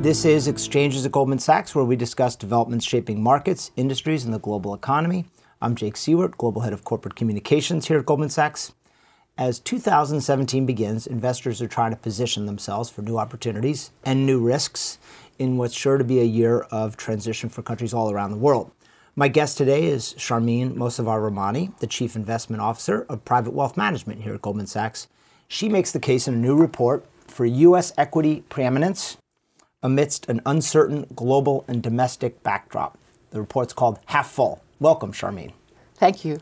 This is Exchanges at Goldman Sachs, where we discuss developments shaping markets, industries, and the global economy. I'm Jake Siewert, Global Head of Corporate Communications here at Goldman Sachs. As 2017 begins, investors are trying to position themselves for new opportunities and new risks in what's sure to be a year of transition for countries all around the world. My guest today is Sharmeen Mossavar Rahmani, the Chief Investment Officer of Private Wealth Management here at Goldman Sachs. She makes the case in a new report for U.S. equity preeminence amidst an uncertain global and domestic backdrop. The report's called Half Full. Welcome, Sharmeen. Thank you.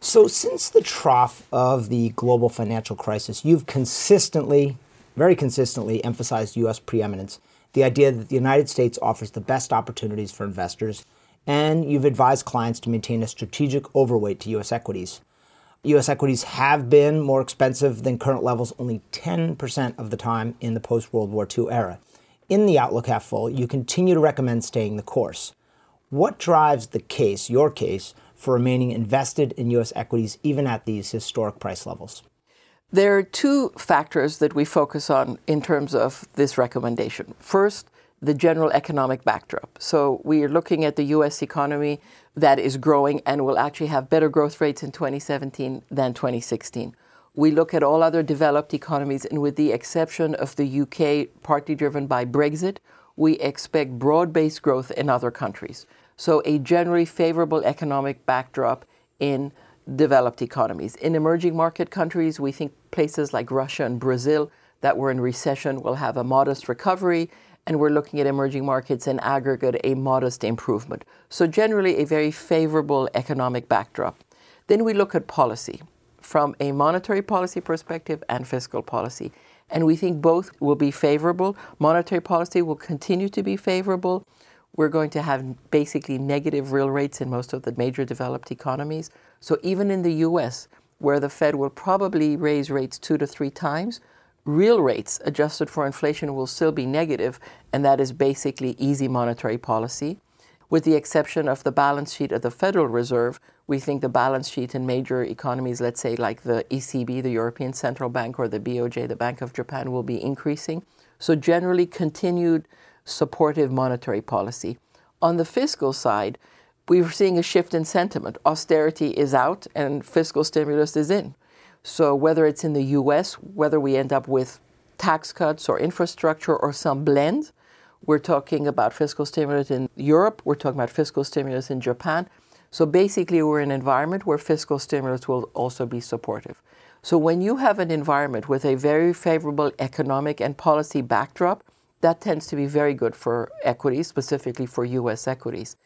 So, since the trough of the global financial crisis, you've consistently, very consistently emphasized U.S. preeminence, the idea that the United States offers the best opportunities for investors, and you've advised clients to maintain a strategic overweight to U.S. equities. U.S. equities have been more expensive than current levels only 10% of the time in the post World War II era in the Outlook Half Full, you continue to recommend staying the course. What drives the case, your case, for remaining invested in U.S. equities even at these historic price levels? There are two factors that we focus on in terms of this recommendation. First, the general economic backdrop. So we are looking at the US economy that is growing and will actually have better growth rates in 2017 than 2016 we look at all other developed economies, and with the exception of the UK, partly driven by Brexit, we expect broad based growth in other countries. So, a generally favorable economic backdrop in developed economies. In emerging market countries, we think places like Russia and Brazil that were in recession will have a modest recovery, and we're looking at emerging markets in aggregate a modest improvement. So, generally, a very favorable economic backdrop. Then we look at policy from a monetary policy perspective and fiscal policy. And we think both will be favorable. Monetary policy will continue to be favorable. We're going to have basically negative real rates in most of the major developed economies. So even in the US, where the Fed will probably raise rates two to three times, real rates adjusted for inflation will still be negative, and that is basically easy monetary policy. With the exception of the balance sheet of the Federal Reserve, we think the balance sheet in major economies, let's say like the ECB, the European Central Bank, or the BOJ, the Bank of Japan, will be increasing. So, generally, continued supportive monetary policy. On the fiscal side, we're seeing a shift in sentiment. Austerity is out and fiscal stimulus is in. So, whether it's in the US, whether we end up with tax cuts or infrastructure or some blend, we're talking about fiscal stimulus in Europe, we're talking about fiscal stimulus in Japan. So basically, we're in an environment where fiscal stimulus will also be supportive. So when you have an environment with a very favorable economic and policy backdrop, that tends to be very good for equities, specifically for US equities.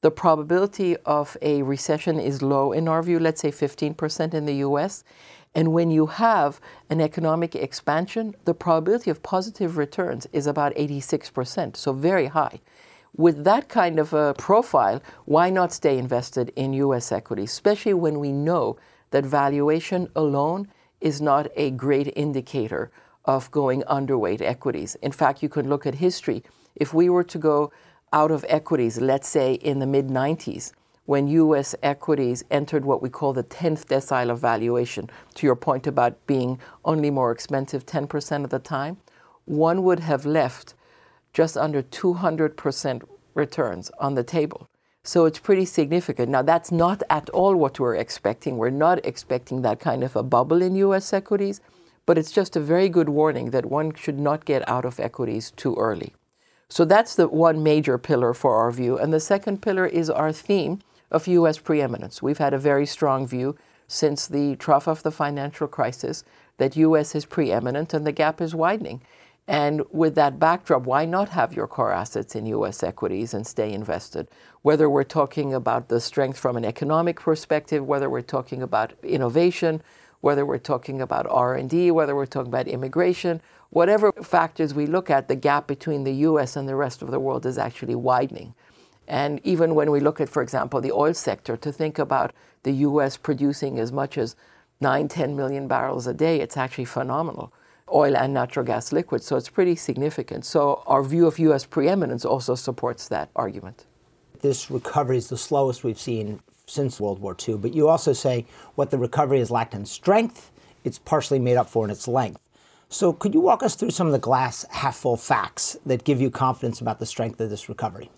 The probability of a recession is low in our view, let's say 15% in the US. And when you have an economic expansion, the probability of positive returns is about 86%, so very high with that kind of a profile, why not stay invested in US equities, especially when we know that valuation alone is not a great indicator of going underweight equities. In fact, you could look at history. If we were to go out of equities, let's say in the mid 90s, when US equities entered what we call the 10th decile of valuation, to your point about being only more expensive 10% of the time, one would have left just under 200% returns on the table. So it's pretty significant. Now, that's not at all what we're expecting. We're not expecting that kind of a bubble in US equities, but it's just a very good warning that one should not get out of equities too early. So that's the one major pillar for our view. And the second pillar is our theme of US preeminence. We've had a very strong view since the trough of the financial crisis that US is preeminent and the gap is widening. And with that backdrop, why not have your core assets in US equities and stay invested? Whether we're talking about the strength from an economic perspective, whether we're talking about innovation, whether we're talking about R&D, whether we're talking about immigration, whatever factors we look at, the gap between the US and the rest of the world is actually widening. And even when we look at, for example, the oil sector, to think about the US producing as much as 9, 10 million barrels a day, it's actually phenomenal oil and natural gas liquids. So it's pretty significant. So our view of U.S. preeminence also supports that argument. This recovery is the slowest we've seen since World War II. But you also say what the recovery has lacked in strength, it's partially made up for in its length. So, could you walk us through some of the glass half full facts that give you confidence about the strength of this recovery?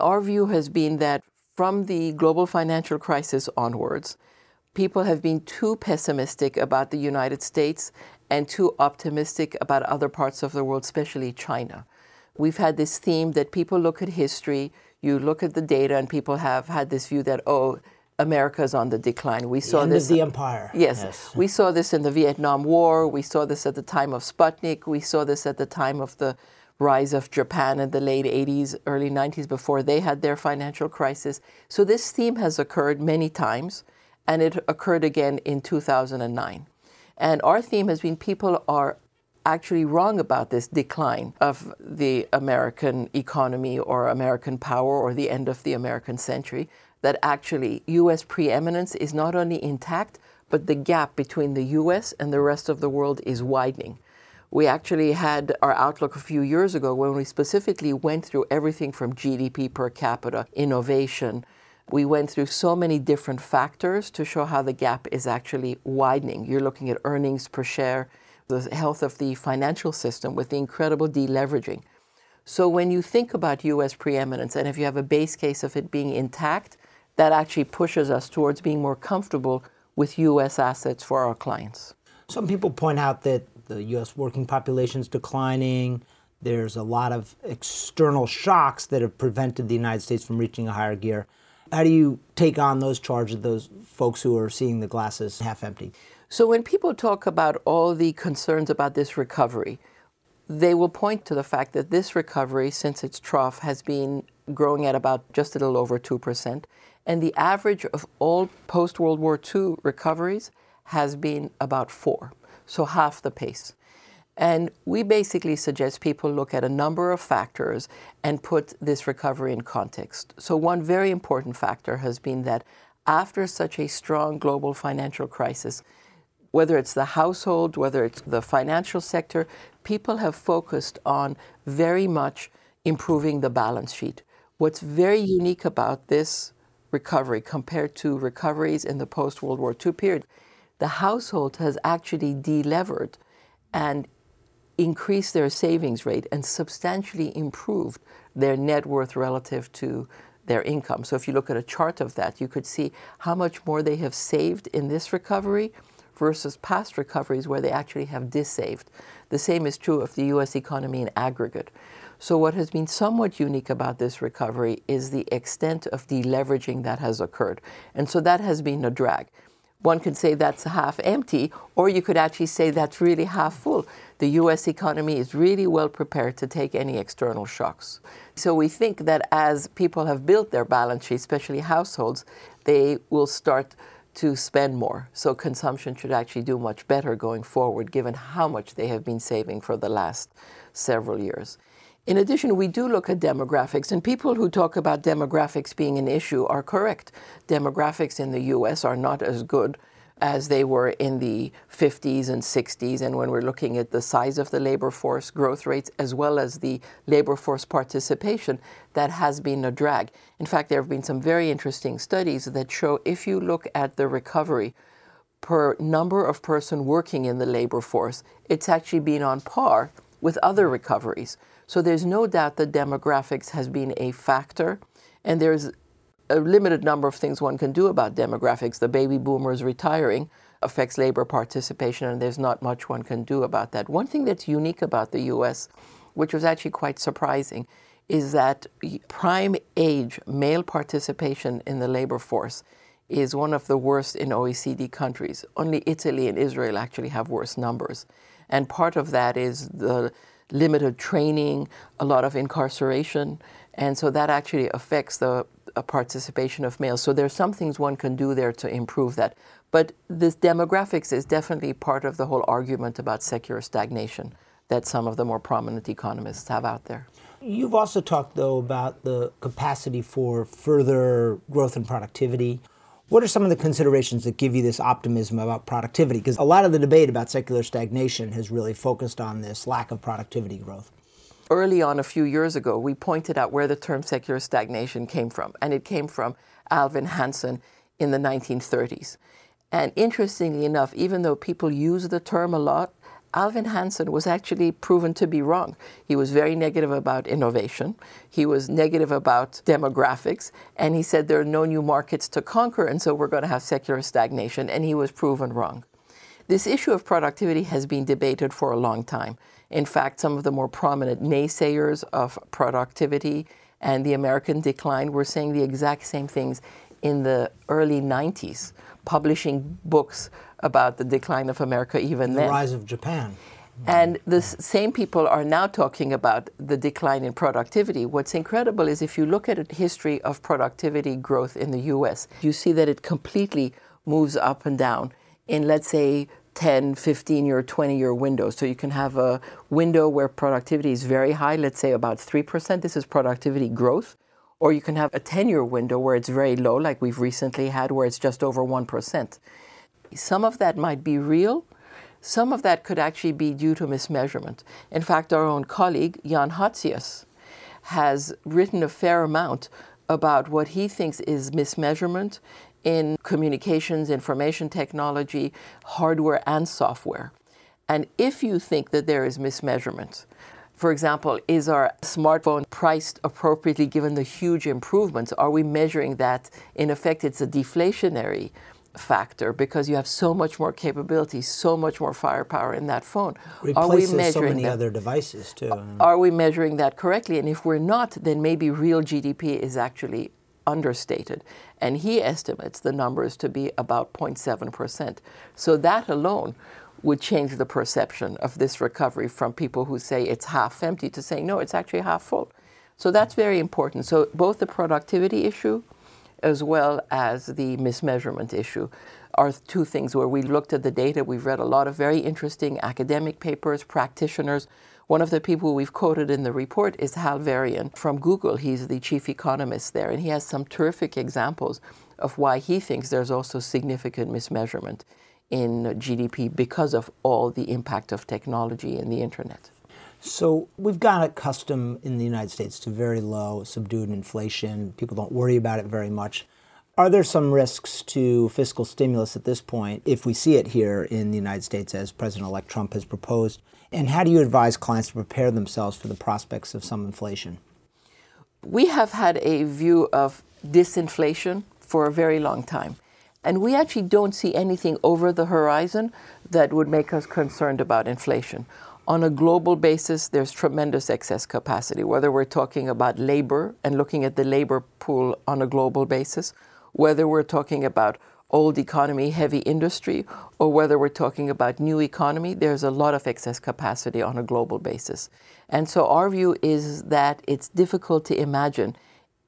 Our view has been that from the global financial crisis onwards, people have been too pessimistic about the United States and too optimistic about other parts of the world, especially China. We've had this theme that people look at history, you look at the data, and people have had this view that, oh, America is on the decline. We the saw this. the empire. Yes, yes, we saw this in the Vietnam War. We saw this at the time of Sputnik. We saw this at the time of the rise of Japan in the late 80s, early 90s, before they had their financial crisis. So this theme has occurred many times, and it occurred again in 2009. And our theme has been people are actually wrong about this decline of the American economy or American power or the end of the American century. That actually US preeminence is not only intact, but the gap between the US and the rest of the world is widening. We actually had our outlook a few years ago when we specifically went through everything from GDP per capita, innovation. We went through so many different factors to show how the gap is actually widening. You're looking at earnings per share, the health of the financial system with the incredible deleveraging. So when you think about US preeminence, and if you have a base case of it being intact, that actually pushes us towards being more comfortable with US assets for our clients. Some people point out that the U.S. working population is declining. There's a lot of external shocks that have prevented the United States from reaching a higher gear. How do you take on those charges, those folks who are seeing the glasses half empty? So, when people talk about all the concerns about this recovery, they will point to the fact that this recovery, since its trough, has been growing at about just a little over 2%. And the average of all post World War II recoveries has been about 4 so half the pace. And we basically suggest people look at a number of factors and put this recovery in context. So, one very important factor has been that after such a strong global financial crisis, whether it's the household, whether it's the financial sector, people have focused on very much improving the balance sheet. What's very unique about this recovery compared to recoveries in the post World War II period the household has actually delevered and increased their savings rate and substantially improved their net worth relative to their income. So if you look at a chart of that, you could see how much more they have saved in this recovery versus past recoveries where they actually have dissaved. The same is true of the US economy in aggregate. So what has been somewhat unique about this recovery is the extent of deleveraging that has occurred. And so that has been a drag one could say that's half empty, or you could actually say that's really half full. The US economy is really well prepared to take any external shocks. So we think that as people have built their balance sheet, especially households, they will start to spend more. So consumption should actually do much better going forward, given how much they have been saving for the last several years. In addition, we do look at demographics, and people who talk about demographics being an issue are correct. Demographics in the US are not as good as they were in the 50s and 60s, and when we're looking at the size of the labor force, growth rates, as well as the labor force participation, that has been a drag. In fact, there have been some very interesting studies that show if you look at the recovery per number of person working in the labor force, it's actually been on par with other recoveries. So there's no doubt that demographics has been a factor, and there's a limited number of things one can do about demographics. The baby boomers retiring affects labor participation, and there's not much one can do about that. One thing that's unique about the US, which was actually quite surprising, is that prime age male participation in the labor force is one of the worst in OECD countries. Only Italy and Israel actually have worse numbers. And part of that is the limited training, a lot of incarceration, and so that actually affects the uh, participation of males. So there's some things one can do there to improve that. But this demographics is definitely part of the whole argument about secular stagnation that some of the more prominent economists have out there. You've also talked, though, about the capacity for further growth and productivity. What are some of the considerations that give you this optimism about productivity? Because a lot of the debate about secular stagnation has really focused on this lack of productivity growth. Early on, a few years ago, we pointed out where the term secular stagnation came from, and it came from Alvin Hansen in the 1930s. And interestingly enough, even though people use the term a lot, Alvin Hansen was actually proven to be wrong. He was very negative about innovation. He was negative about demographics. And he said there are no new markets to conquer, and so we're going to have secular stagnation. And he was proven wrong. This issue of productivity has been debated for a long time. In fact, some of the more prominent naysayers of productivity and the American decline were saying the exact same things in the early 90s, publishing books about the decline of America even the then. The rise of Japan. And the same people are now talking about the decline in productivity. What's incredible is if you look at a history of productivity growth in the US, you see that it completely moves up and down in, let's say, 10, 15 year, 20 year windows. So you can have a window where productivity is very high, let's say about 3%. This is productivity growth. Or you can have a 10 year window where it's very low, like we've recently had, where it's just over 1%. Some of that might be real. Some of that could actually be due to mismeasurement. In fact, our own colleague, Jan Hatzius, has written a fair amount about what he thinks is mismeasurement in communications, information technology, hardware, and software. And if you think that there is mismeasurement, for example, is our smartphone priced appropriately given the huge improvements? Are we measuring that in effect it's a deflationary factor because you have so much more capability, so much more firepower in that phone. Replaces are we measuring so many that? other devices too? Are we measuring that correctly? And if we're not, then maybe real GDP is actually understated. And he estimates the numbers to be about 0.7%. So that alone would change the perception of this recovery from people who say it's half empty to saying, no, it's actually half full. So that's very important. So both the productivity issue as well as the mismeasurement issue are two things where we looked at the data. We've read a lot of very interesting academic papers, practitioners. One of the people we've quoted in the report is Hal Varian from Google. He's the chief economist there, and he has some terrific examples of why he thinks there's also significant mismeasurement in GDP because of all the impact of technology and the internet. So we've got accustomed in the United States to very low, subdued inflation. People don't worry about it very much. Are there some risks to fiscal stimulus at this point if we see it here in the United States as President elect Trump has proposed? And how do you advise clients to prepare themselves for the prospects of some inflation? We have had a view of disinflation for a very long time. And we actually don't see anything over the horizon that would make us concerned about inflation. On a global basis, there's tremendous excess capacity, whether we're talking about labor and looking at the labor pool on a global basis, whether we're talking about old economy, heavy industry, or whether we're talking about new economy, there's a lot of excess capacity on a global basis. And so our view is that it's difficult to imagine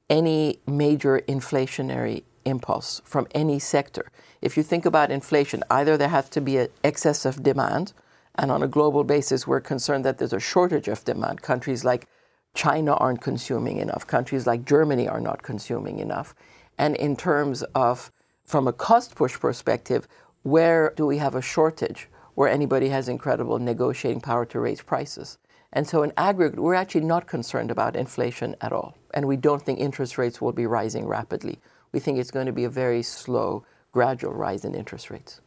any major inflationary impulse from any sector. If you think about inflation, either there has to be an excess of demand, and on a global basis, we're concerned that there's a shortage of demand. Countries like China aren't consuming enough. Countries like Germany are not consuming enough. And in terms of, from a cost push perspective, where do we have a shortage where anybody has incredible negotiating power to raise prices? And so, in aggregate, we're actually not concerned about inflation at all. And we don't think interest rates will be rising rapidly. We think it's going to be a very slow, gradual rise in interest rates.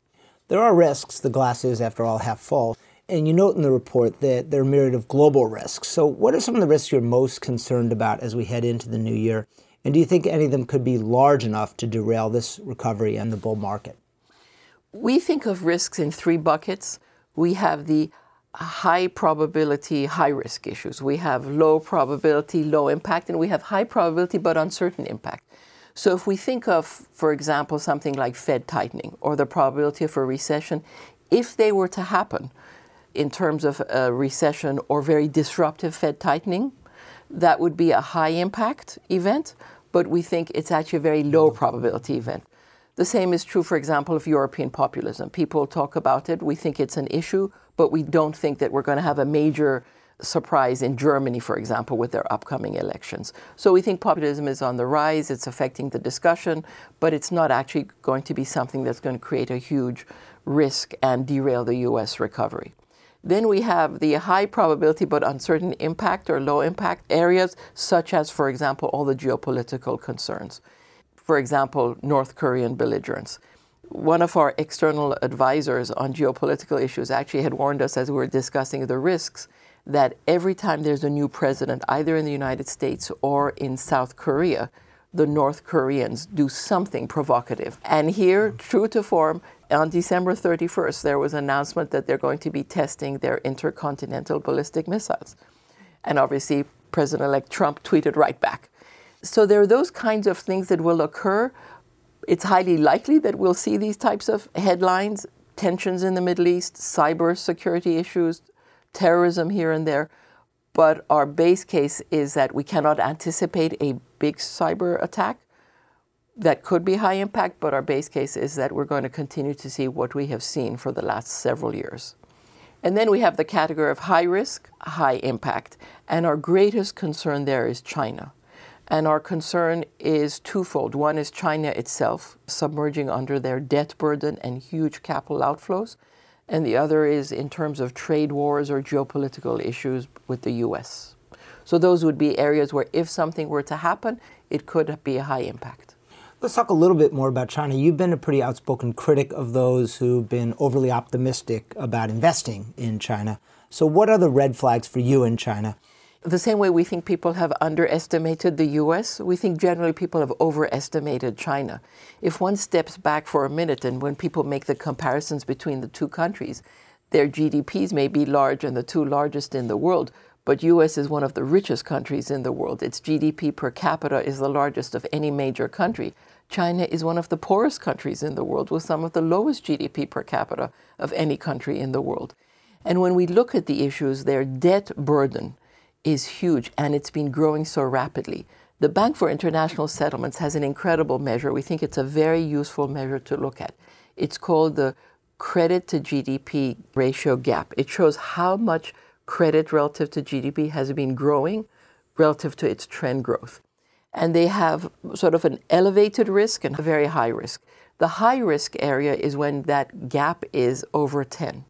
There are risks. The glass is, after all, half full. And you note in the report that there are a myriad of global risks. So, what are some of the risks you're most concerned about as we head into the new year? And do you think any of them could be large enough to derail this recovery and the bull market? We think of risks in three buckets. We have the high probability, high risk issues. We have low probability, low impact, and we have high probability but uncertain impact. So if we think of, for example, something like Fed tightening or the probability of a recession, if they were to happen in terms of a recession or very disruptive Fed tightening, that would be a high impact event, but we think it's actually a very low probability event. The same is true, for example, of European populism. People talk about it, we think it's an issue, but we don't think that we're going to have a major surprise in Germany, for example, with their upcoming elections. So we think populism is on the rise, it's affecting the discussion, but it's not actually going to be something that's going to create a huge risk and derail the US recovery. Then we have the high probability but uncertain impact or low impact areas, such as, for example, all the geopolitical concerns. For example, North Korean belligerence. One of our external advisors on geopolitical issues actually had warned us as we were discussing the risks that every time there's a new president, either in the United States or in South Korea, the North Koreans do something provocative. And here, mm-hmm. true to form, on December 31st, there was an announcement that they're going to be testing their intercontinental ballistic missiles. And obviously, President elect Trump tweeted right back. So there are those kinds of things that will occur. It's highly likely that we'll see these types of headlines tensions in the Middle East, cyber security issues, terrorism here and there. But our base case is that we cannot anticipate a big cyber attack that could be high impact, but our base case is that we're going to continue to see what we have seen for the last several years. And then we have the category of high risk, high impact. And our greatest concern there is China. And our concern is twofold. One is China itself submerging under their debt burden and huge capital outflows. And the other is in terms of trade wars or geopolitical issues with the US. So those would be areas where if something were to happen, it could be a high impact. Let's talk a little bit more about China. You've been a pretty outspoken critic of those who've been overly optimistic about investing in China. So, what are the red flags for you in China? The same way we think people have underestimated the US, we think generally people have overestimated China. If one steps back for a minute and when people make the comparisons between the two countries, their GDPs may be large and the two largest in the world, but US is one of the richest countries in the world. Its GDP per capita is the largest of any major country. China is one of the poorest countries in the world with some of the lowest GDP per capita of any country in the world. And when we look at the issues, their debt burden is huge and it's been growing so rapidly. The Bank for International Settlements has an incredible measure. We think it's a very useful measure to look at. It's called the credit to GDP ratio gap. It shows how much credit relative to GDP has been growing relative to its trend growth and they have sort of an elevated risk and a very high risk. The high risk area is when that gap is over 10.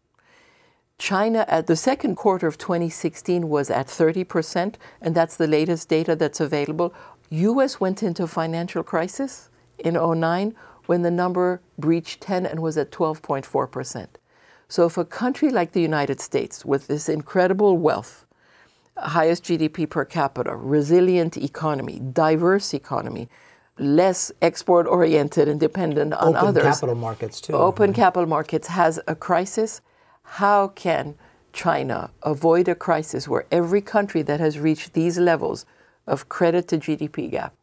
China at the second quarter of 2016 was at 30%, and that's the latest data that's available. US went into financial crisis in 09 when the number breached 10 and was at 12.4%. So if a country like the United States with this incredible wealth highest GDP per capita, resilient economy, diverse economy, less export oriented and dependent on open others. Open capital markets, too. Open capital markets has a crisis. How can China avoid a crisis where every country that has reached these levels of credit to GDP gap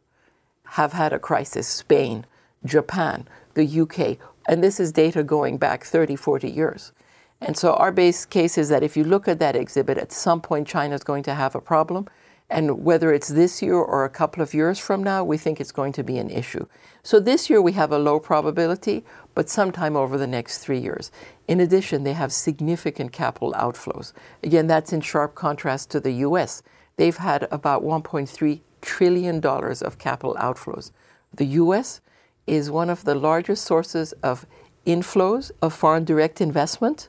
have had a crisis? Spain, Japan, the UK. And this is data going back 30, 40 years. And so our base case is that if you look at that exhibit, at some point China is going to have a problem. And whether it's this year or a couple of years from now, we think it's going to be an issue. So this year we have a low probability, but sometime over the next three years. In addition, they have significant capital outflows. Again, that's in sharp contrast to the US. They've had about $1.3 trillion of capital outflows. The US is one of the largest sources of inflows of foreign direct investment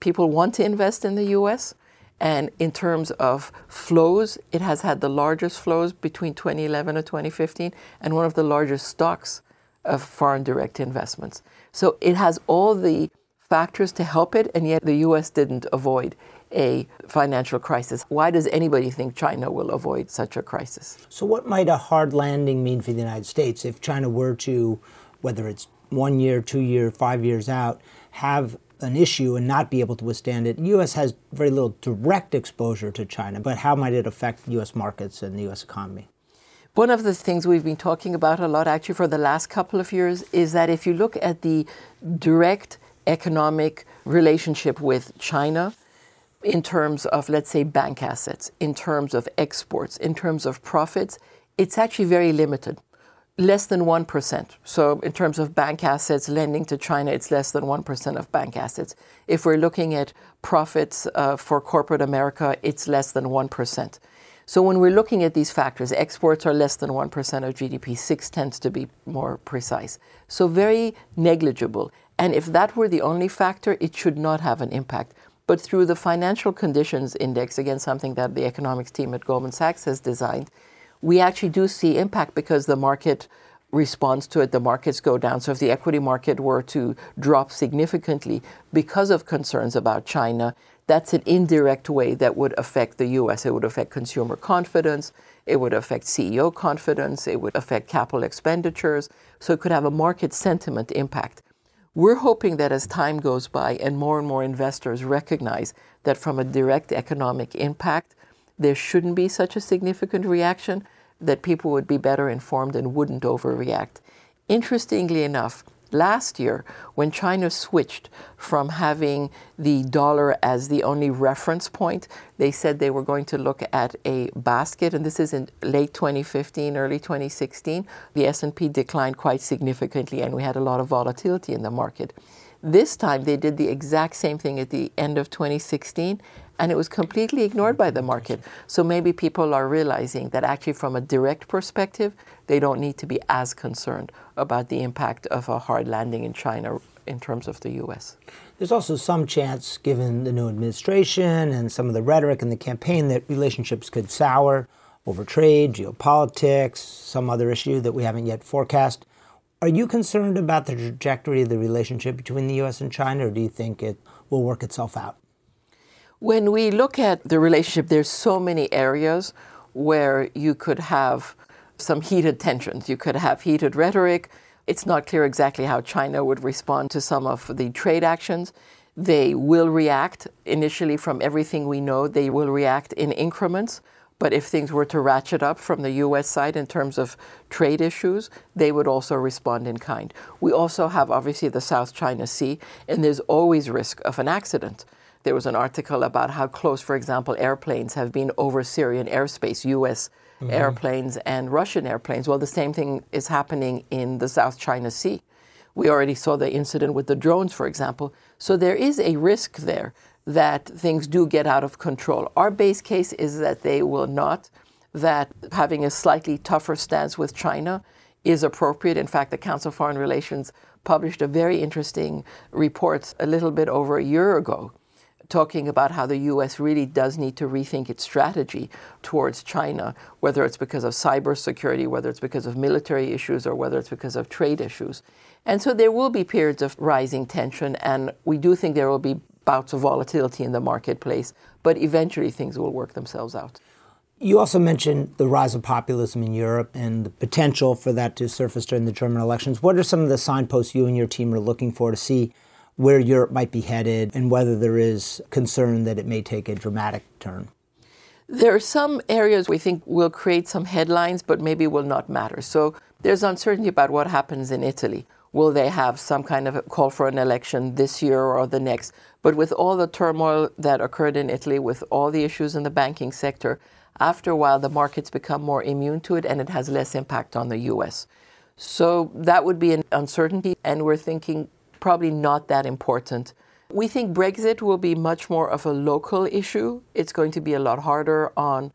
people want to invest in the US. And in terms of flows, it has had the largest flows between 2011 and 2015 and one of the largest stocks of foreign direct investments. So it has all the factors to help it, and yet the US didn't avoid a financial crisis. Why does anybody think China will avoid such a crisis? So, what might a hard landing mean for the United States if China were to, whether it's one year, two year, five years out, have an issue and not be able to withstand it. The U.S. has very little direct exposure to China, but how might it affect U.S. markets and the U.S. economy? One of the things we've been talking about a lot actually for the last couple of years is that if you look at the direct economic relationship with China, in terms of, let's say, bank assets, in terms of exports, in terms of profits, it's actually very limited less than 1%. So, in terms of bank assets lending to China, it's less than 1% of bank assets. If we're looking at profits uh, for corporate America, it's less than 1%. So, when we're looking at these factors, exports are less than 1% of GDP, six tends to be more precise. So, very negligible. And if that were the only factor, it should not have an impact. But through the financial conditions index, again, something that the economics team at Goldman Sachs has designed, we actually do see impact because the market responds to it, the markets go down. So if the equity market were to drop significantly because of concerns about China, that's an indirect way that would affect the US. It would affect consumer confidence, it would affect CEO confidence, it would affect capital expenditures. So it could have a market sentiment impact. We're hoping that as time goes by and more and more investors recognize that from a direct economic impact, there shouldn't be such a significant reaction, that people would be better informed and wouldn't overreact. Interestingly enough, last year, when China switched from having the dollar as the only reference point, they said they were going to look at a basket, and this is in late 2015, early 2016. The S&P declined quite significantly, and we had a lot of volatility in the market. This time, they did the exact same thing at the end of 2016, and it was completely ignored by the market. So maybe people are realizing that actually, from a direct perspective, they don't need to be as concerned about the impact of a hard landing in China in terms of the U.S. There's also some chance, given the new administration and some of the rhetoric in the campaign, that relationships could sour over trade, geopolitics, some other issue that we haven't yet forecast. Are you concerned about the trajectory of the relationship between the U.S. and China, or do you think it will work itself out? When we look at the relationship, there's so many areas where you could have some heated tensions. You could have heated rhetoric. It's not clear exactly how China would respond to some of the trade actions. They will react initially, from everything we know, they will react in increments. But if things were to ratchet up from the US side in terms of trade issues, they would also respond in kind. We also have obviously the South China Sea, and there's always risk of an accident. There was an article about how close, for example, airplanes have been over Syrian airspace, US mm-hmm. airplanes and Russian airplanes. Well, the same thing is happening in the South China Sea. We already saw the incident with the drones, for example. So there is a risk there that things do get out of control. Our base case is that they will not, that having a slightly tougher stance with China is appropriate. In fact, the Council of Foreign Relations published a very interesting report a little bit over a year ago talking about how the US really does need to rethink its strategy towards China, whether it's because of cybersecurity, whether it's because of military issues, or whether it's because of trade issues. And so there will be periods of rising tension, and we do think there will be bouts of volatility in the marketplace, but eventually things will work themselves out. You also mentioned the rise of populism in Europe and the potential for that to surface during the German elections. What are some of the signposts you and your team are looking for to see where Europe might be headed and whether there is concern that it may take a dramatic turn? There are some areas we think will create some headlines, but maybe will not matter. So there's uncertainty about what happens in Italy. Will they have some kind of call for an election this year or the next? But with all the turmoil that occurred in Italy, with all the issues in the banking sector, after a while the markets become more immune to it and it has less impact on the US. So that would be an uncertainty, and we're thinking probably not that important. We think Brexit will be much more of a local issue. It's going to be a lot harder on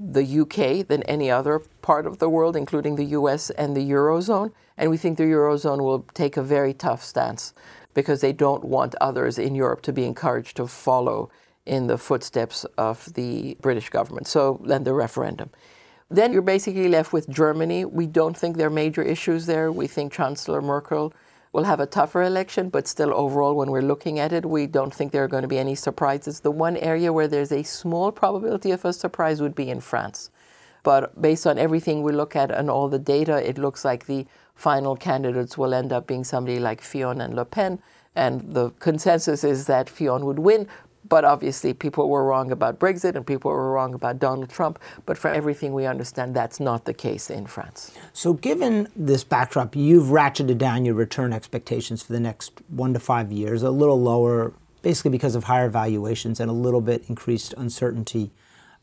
the UK than any other part of the world, including the US and the Eurozone. And we think the Eurozone will take a very tough stance because they don't want others in Europe to be encouraged to follow in the footsteps of the British government. So, then the referendum. Then you're basically left with Germany. We don't think there are major issues there. We think Chancellor Merkel We'll have a tougher election, but still, overall, when we're looking at it, we don't think there are going to be any surprises. The one area where there's a small probability of a surprise would be in France. But based on everything we look at and all the data, it looks like the final candidates will end up being somebody like Fillon and Le Pen. And the consensus is that Fillon would win, but obviously, people were wrong about Brexit and people were wrong about Donald Trump. But for everything we understand, that's not the case in France. So, given this backdrop, you've ratcheted down your return expectations for the next one to five years, a little lower, basically because of higher valuations and a little bit increased uncertainty.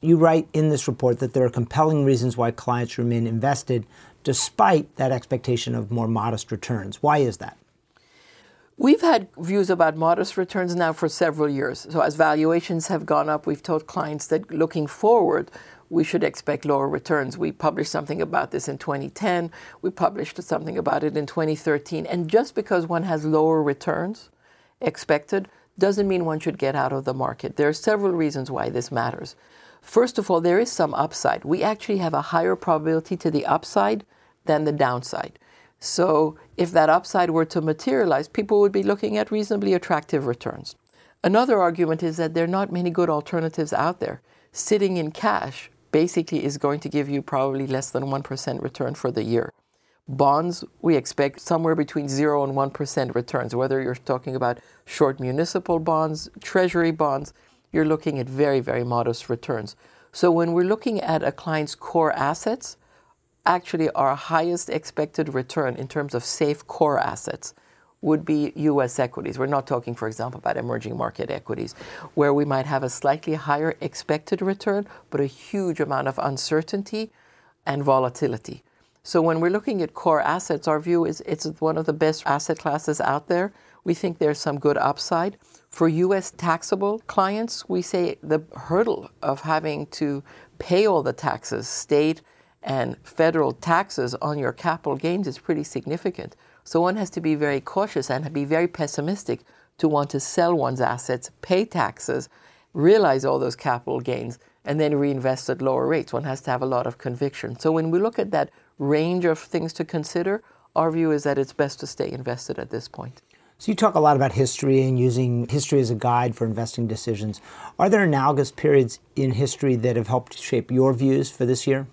You write in this report that there are compelling reasons why clients remain invested despite that expectation of more modest returns. Why is that? We've had views about modest returns now for several years. So, as valuations have gone up, we've told clients that looking forward, we should expect lower returns. We published something about this in 2010. We published something about it in 2013. And just because one has lower returns expected doesn't mean one should get out of the market. There are several reasons why this matters. First of all, there is some upside. We actually have a higher probability to the upside than the downside. So if that upside were to materialize, people would be looking at reasonably attractive returns. Another argument is that there are not many good alternatives out there. Sitting in cash basically is going to give you probably less than 1% return for the year. Bonds, we expect somewhere between 0 and 1% returns, whether you're talking about short municipal bonds, treasury bonds, you're looking at very, very modest returns. So when we're looking at a client's core assets, actually our highest expected return in terms of safe core assets would be US equities. We're not talking, for example, about emerging market equities, where we might have a slightly higher expected return, but a huge amount of uncertainty and volatility. So when we're looking at core assets, our view is it's one of the best asset classes out there. We think there's some good upside. For US taxable clients, we say the hurdle of having to pay all the taxes, state and federal taxes on your capital gains is pretty significant. So one has to be very cautious and be very pessimistic to want to sell one's assets, pay taxes, realize all those capital gains, and then reinvest at lower rates. One has to have a lot of conviction. So when we look at that range of things to consider, our view is that it's best to stay invested at this point. So you talk a lot about history and using history as a guide for investing decisions. Are there analogous periods in history that have helped shape your views for this year?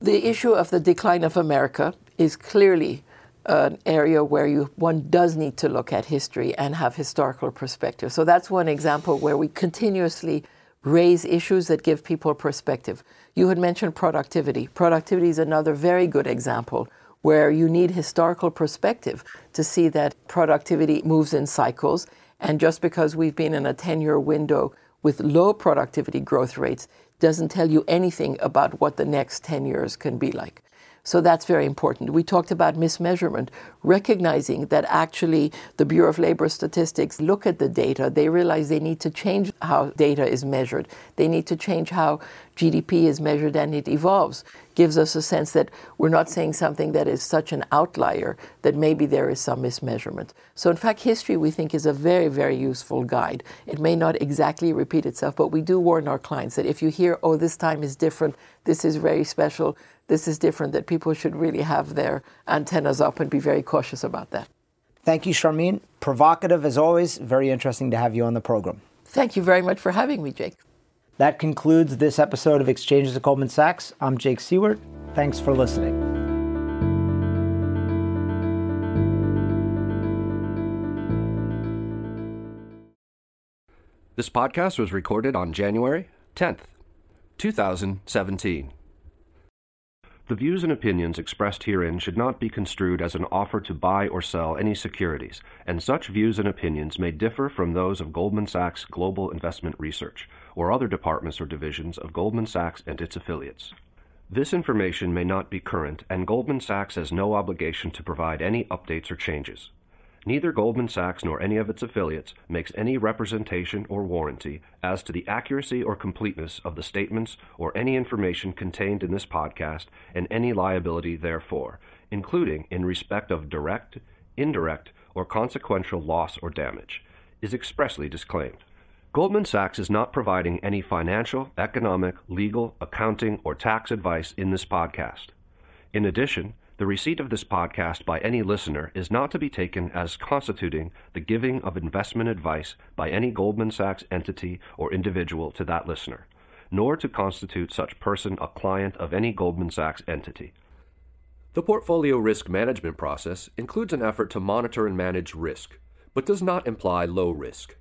The issue of the decline of America is clearly an area where you, one does need to look at history and have historical perspective. So that's one example where we continuously raise issues that give people perspective. You had mentioned productivity. Productivity is another very good example where you need historical perspective to see that productivity moves in cycles. And just because we've been in a 10 year window with low productivity growth rates doesn't tell you anything about what the next 10 years can be like. So that's very important. We talked about mismeasurement, recognizing that actually the Bureau of Labor Statistics look at the data. They realize they need to change how data is measured. They need to change how GDP is measured and it evolves. Gives us a sense that we're not saying something that is such an outlier that maybe there is some mismeasurement. So, in fact, history we think is a very, very useful guide. It may not exactly repeat itself, but we do warn our clients that if you hear, oh, this time is different, this is very special, this is different, that people should really have their antennas up and be very cautious about that. Thank you, Sharmeen. Provocative as always. Very interesting to have you on the program. Thank you very much for having me, Jake. That concludes this episode of Exchanges at Goldman Sachs. I'm Jake Siewert. Thanks for listening. This podcast was recorded on January 10th, 2017. The views and opinions expressed herein should not be construed as an offer to buy or sell any securities, and such views and opinions may differ from those of Goldman Sachs Global Investment Research or other departments or divisions of Goldman Sachs and its affiliates. This information may not be current, and Goldman Sachs has no obligation to provide any updates or changes. Neither Goldman Sachs nor any of its affiliates makes any representation or warranty as to the accuracy or completeness of the statements or any information contained in this podcast and any liability therefor, including in respect of direct, indirect, or consequential loss or damage, is expressly disclaimed. Goldman Sachs is not providing any financial, economic, legal, accounting, or tax advice in this podcast. In addition, the receipt of this podcast by any listener is not to be taken as constituting the giving of investment advice by any Goldman Sachs entity or individual to that listener, nor to constitute such person a client of any Goldman Sachs entity. The portfolio risk management process includes an effort to monitor and manage risk, but does not imply low risk.